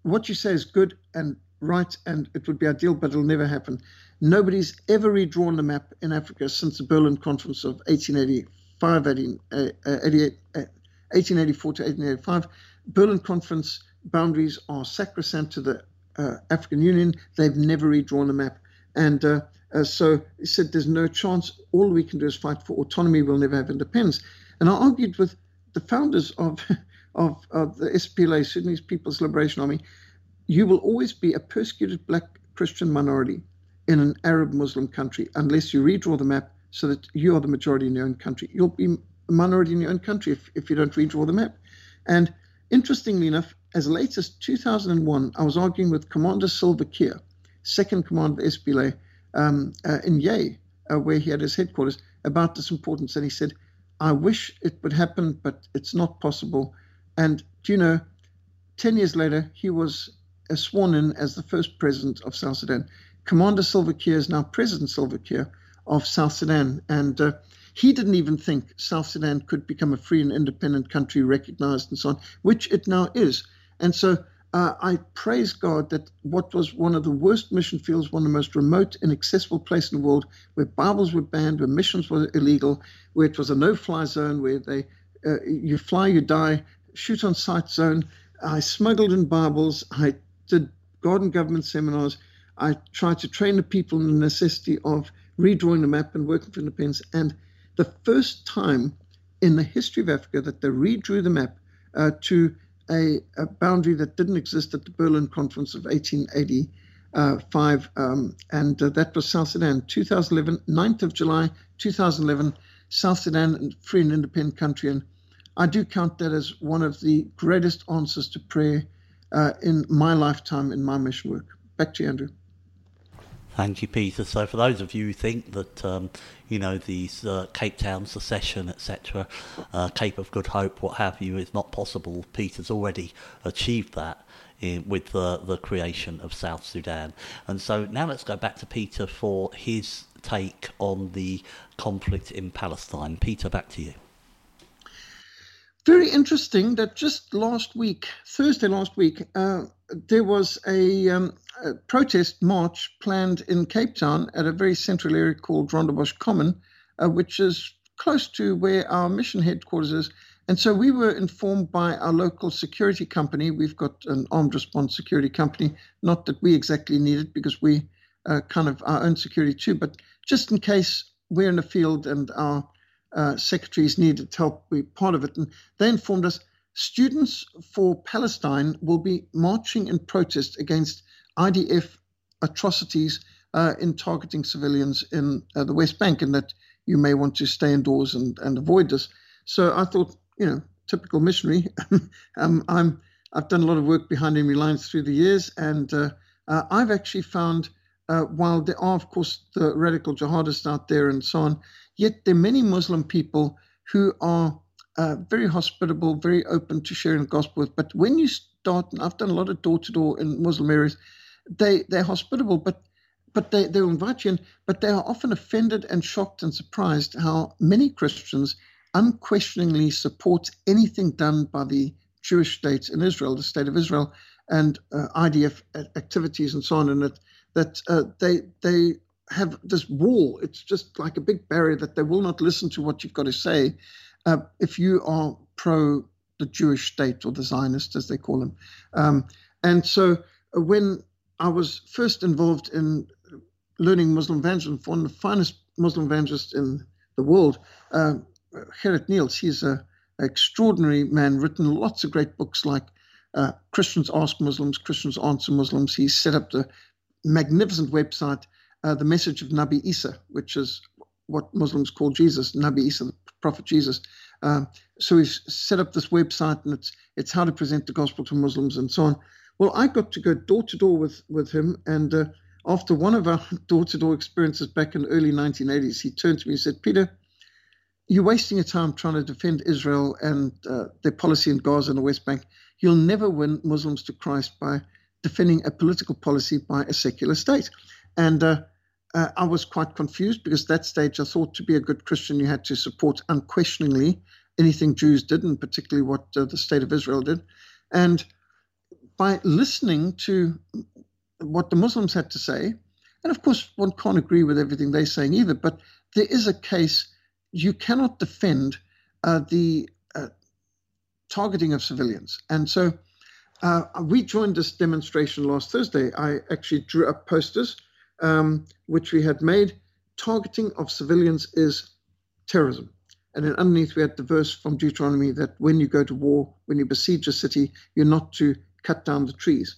what you say is good and right, and it would be ideal, but it'll never happen. Nobody's ever redrawn the map in Africa since the Berlin Conference of 1885, 18, uh, 88, uh, 1884 to 1885. Berlin Conference boundaries are sacrosanct to the uh, African Union. They've never redrawn the map. And uh, uh, so he said, there's no chance. All we can do is fight for autonomy. We'll never have independence. And I argued with the founders of of, of the SPLA, Sudanese People's Liberation Army, you will always be a persecuted black Christian minority in an Arab Muslim country unless you redraw the map so that you are the majority in your own country. You'll be a minority in your own country if, if you don't redraw the map. And interestingly enough, as late as 2001, I was arguing with Commander Salva Kiir, second commander of the SPLA, um, uh, in Yei, uh, where he had his headquarters, about this importance. And he said, I wish it would happen, but it's not possible. And do you know, 10 years later, he was sworn in as the first president of South Sudan. Commander Salva Kiir is now President Salva Kiir of South Sudan. And uh, he didn't even think South Sudan could become a free and independent country, recognized and so on, which it now is. And so uh, I praise God that what was one of the worst mission fields, one of the most remote, and inaccessible place in the world, where Bibles were banned, where missions were illegal, where it was a no-fly zone, where they uh, you fly, you die, shoot on sight zone. I smuggled in Bibles. I did and government seminars. I tried to train the people in the necessity of redrawing the map and working for independence. And the first time in the history of Africa that they redrew the map uh, to a, a, boundary that didn't exist at the Berlin Conference of 1885, um, and uh, that was South Sudan, 2011, 9th of July, 2011, South Sudan, free and independent country. And I do count that as one of the greatest answers to prayer uh, in my lifetime in my mission work. Back to you, Andrew. Thank you, Peter. So, for those of you who think that um, you know these uh, Cape Town secession, etc., uh, Cape of Good Hope, what have you, is not possible, Peter's already achieved that with the the creation of South Sudan. And so now let's go back to Peter for his take on the conflict in Palestine. Peter, back to you very interesting that just last week, Thursday last week, uh, there was a, um, a, protest march planned in Cape Town at a very central area called Rondebosch Common, uh, which is close to where our mission headquarters is. And so we were informed by our local security company. We've got an armed response security company, not that we exactly need it because we uh, kind of our own security too, but just in case we're in the field and our uh, secretaries needed to help be part of it. And they informed us students for Palestine will be marching in protest against IDF atrocities uh, in targeting civilians in uh, the West Bank, and that you may want to stay indoors and, and avoid this. So I thought, you know, typical missionary. um, I'm I've done a lot of work behind enemy lines through the years, and uh, uh, I've actually found, uh, while there are of course the radical jihadists out there and so on, yet there are many Muslim people who are uh, very hospitable, very open to sharing the gospel with. But when you start, and I've done a lot of door to door in Muslim areas, they they're hospitable, but but they, they'll invite you in, but they are often offended and shocked and surprised how many Christians unquestioningly support anything done by the Jewish state in Israel, the state of Israel, and uh, IDF activities and so on, and that that uh, they they have this wall. It's just like a big barrier that they will not listen to what you've got to say, uh, if you are pro the Jewish state or the Zionist, as they call them. Um, and so uh, when I was first involved in learning Muslim evangelism, one of the finest Muslim evangelists in the world, uh, Gerhard Nehls, he's an extraordinary man, written lots of great books like uh, Christians Ask Muslims, Christians Answer Muslims. He set up the magnificent website, uh, The Message of Nabi Isa, which is what Muslims call Jesus, Nabi Isa, the Prophet Jesus. Um, so he's set up this website, and it's it's how to present the gospel to Muslims and so on. Well, I got to go door to door with with him, and uh, after one of our door to door experiences back in the early 1980s, he turned to me and said, "Peter, you're wasting your time trying to defend Israel and uh, their policy in Gaza and the West Bank. You'll never win Muslims to Christ by defending a political policy by a secular state." And uh, uh, I was quite confused because at that stage I thought to be a good Christian you had to support unquestioningly anything Jews did, and particularly what uh, the state of Israel did. And by listening to what the Muslims had to say, and of course one can't agree with everything they're saying either, but there is a case you cannot defend uh, the uh, targeting of civilians. And so uh, we joined this demonstration last Thursday. I actually drew up posters um, which we had made, targeting of civilians is terrorism. And then underneath, we had the verse from Deuteronomy that when you go to war, when you besiege a city, you're not to cut down the trees.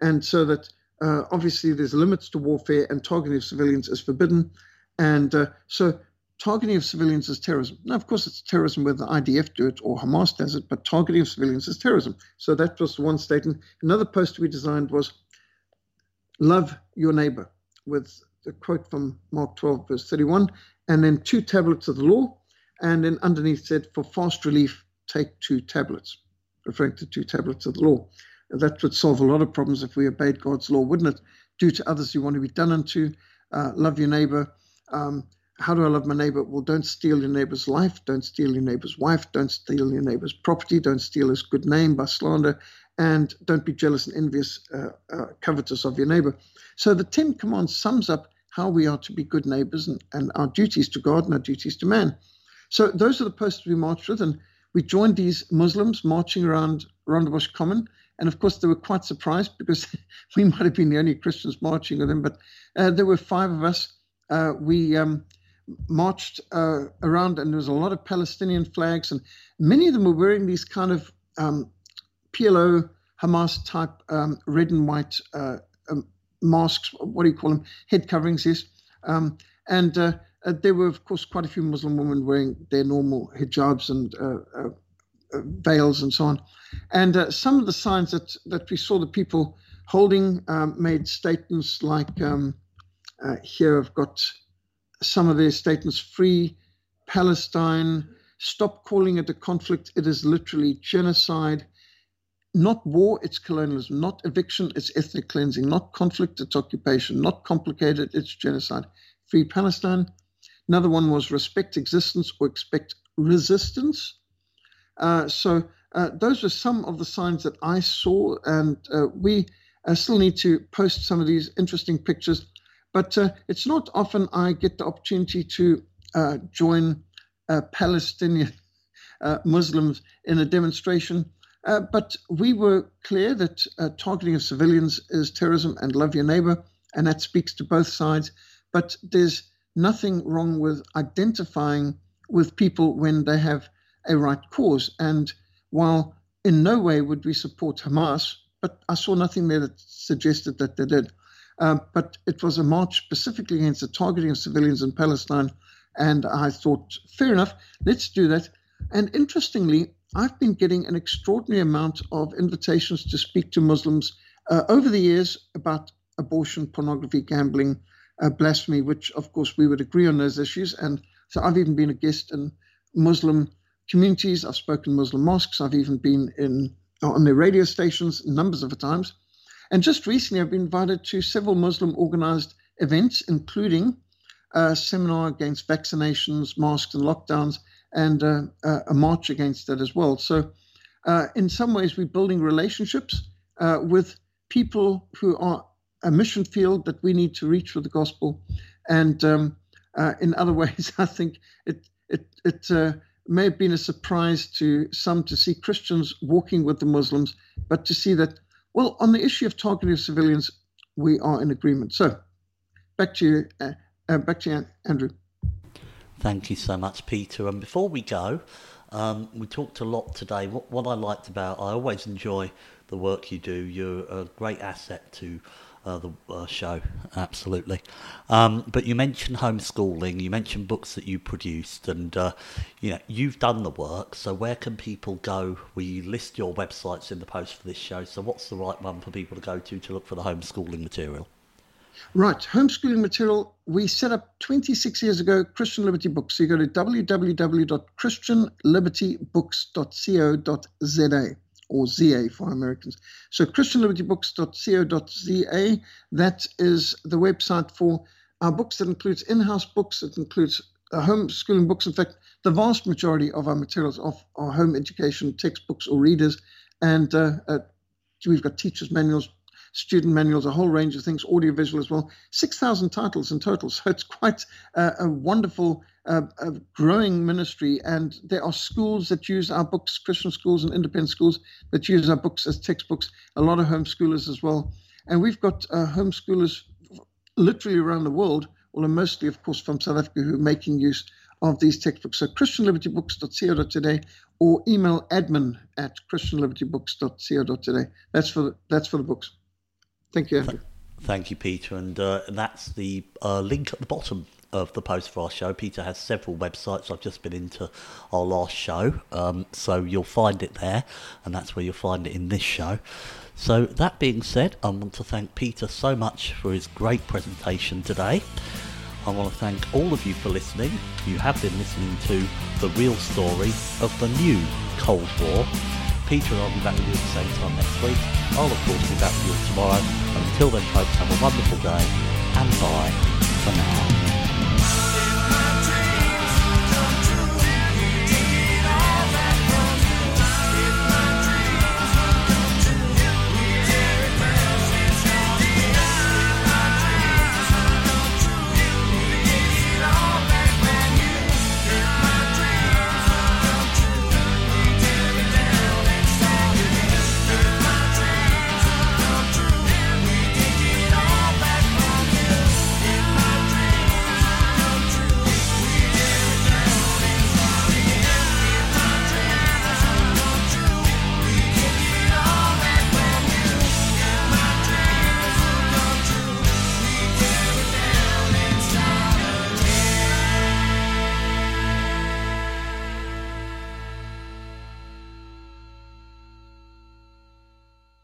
And so that uh, obviously there's limits to warfare, and targeting of civilians is forbidden. And uh, so targeting of civilians is terrorism. Now, of course, it's terrorism whether the IDF do it or Hamas does it, but targeting of civilians is terrorism. So that was one statement. Another post we designed was love your neighbor with the quote from Mark 12, verse 31, and then two tablets of the law. And then underneath said, for fast relief, take two tablets, referring to two tablets of the law. That would solve a lot of problems if we obeyed God's law, wouldn't it? Do to others you want to be done unto, uh, love your neighbor. Um, how do I love my neighbor? Well, don't steal your neighbor's life, don't steal your neighbor's wife, don't steal your neighbor's property, don't steal his good name by slander, and don't be jealous and envious, uh, uh, covetous of your neighbor. So the Ten Commandments sums up how we are to be good neighbors and, and our duties to God and our duties to man. So those are the posts we marched with, and we joined these Muslims marching around Rondebosch Common. And of course, they were quite surprised because we might have been the only Christians marching with them, but uh, there were five of us. Uh, we um, marched uh, around, and there was a lot of Palestinian flags, and many of them were wearing these kind of um, PLO, Hamas type um, red and white uh, um, masks, what do you call them? Head coverings, yes. Um, and uh, uh, there were, of course, quite a few Muslim women wearing their normal hijabs and uh, uh, uh, veils and so on. And some of the signs that, that we saw the people holding um, made statements like um, here I've got some of their statements free Palestine, stop calling it a conflict, it is literally genocide not war, it's colonialism, not eviction, it's ethnic cleansing, not conflict, it's occupation, not complicated, it's genocide. Free Palestine. Another one was respect existence or expect resistance. Uh, so uh, those were some of the signs that I saw, and uh, we uh, still need to post some of these interesting pictures. But uh, it's not often I get the opportunity to uh, join Palestinian Muslims in a demonstration uh, but we were clear that uh, targeting of civilians is terrorism and love your neighbor, and that speaks to both sides. But there's nothing wrong with identifying with people when they have a right cause. And while in no way would we support Hamas, but I saw nothing there that suggested that they did. Uh, but it was a march specifically against the targeting of civilians in Palestine. And I thought, fair enough, let's do that. And interestingly, I've been getting an extraordinary amount of invitations to speak to Muslims uh, over the years about abortion, pornography, gambling, uh, blasphemy, which of course we would agree on those issues. And so I've even been a guest in Muslim communities. I've spoken in Muslim mosques. I've even been in on their radio stations numbers of times. And just recently, I've been invited to several Muslim organized events, including a seminar against vaccinations, masks, and lockdowns, and uh, a march against that as well. So, uh, in some ways, we're building relationships uh, with people who are a mission field that we need to reach with the gospel. And um, uh, in other ways, I think it it it uh, may have been a surprise to some to see Christians walking with the Muslims, but to see that, well, on the issue of targeting civilians, we are in agreement. So, back to you, uh, uh, back to you, Andrew. Thank you so much, Peter. And before we go, um, we talked a lot today. What, what I liked about, I always enjoy the work you do. You're a great asset to uh, the uh, show, absolutely. Um, but you mentioned homeschooling, you mentioned books that you produced, and uh, you know you've done the work. So where can people go? We list your websites in the post for this show. So what's the right one for people to go to to look for the homeschooling material? Right, homeschooling material. We set up 26 years ago Christian Liberty Books. So you go to www.christianlibertybooks.co.za or ZA for Americans. So christianlibertybooks.co.za, that is the website for our books that includes in-house books, it includes uh, homeschooling books. In fact, the vast majority of our materials are, are home education textbooks or readers, and uh, uh, we've got teachers' manuals, student manuals, a whole range of things, audiovisual as well. 6,000 titles in total. So it's quite uh, a wonderful, uh, a growing ministry. And there are schools that use our books, Christian schools and independent schools that use our books as textbooks, a lot of homeschoolers as well. And we've got uh, homeschoolers literally around the world, although mostly, of course, from South Africa, who are making use of these textbooks. So christianlibertybooks.co.za or email admin at christianlibertybooks.co.za. That's for that's for the books. Thank you, Andrew. Thank you, Peter. And uh, that's the uh, link at the bottom of the post for our show. Peter has several websites. I've just been into our last show, um, so you'll find it there, and that's where you'll find it in this show. So, that being said, I want to thank Peter so much for his great presentation today. I want to thank all of you for listening. You have been listening to the real story of the new Cold War Peter and I'll be back with you at the same time next week. I'll of course be back with you tomorrow. And until then folks, have a wonderful day and bye for now.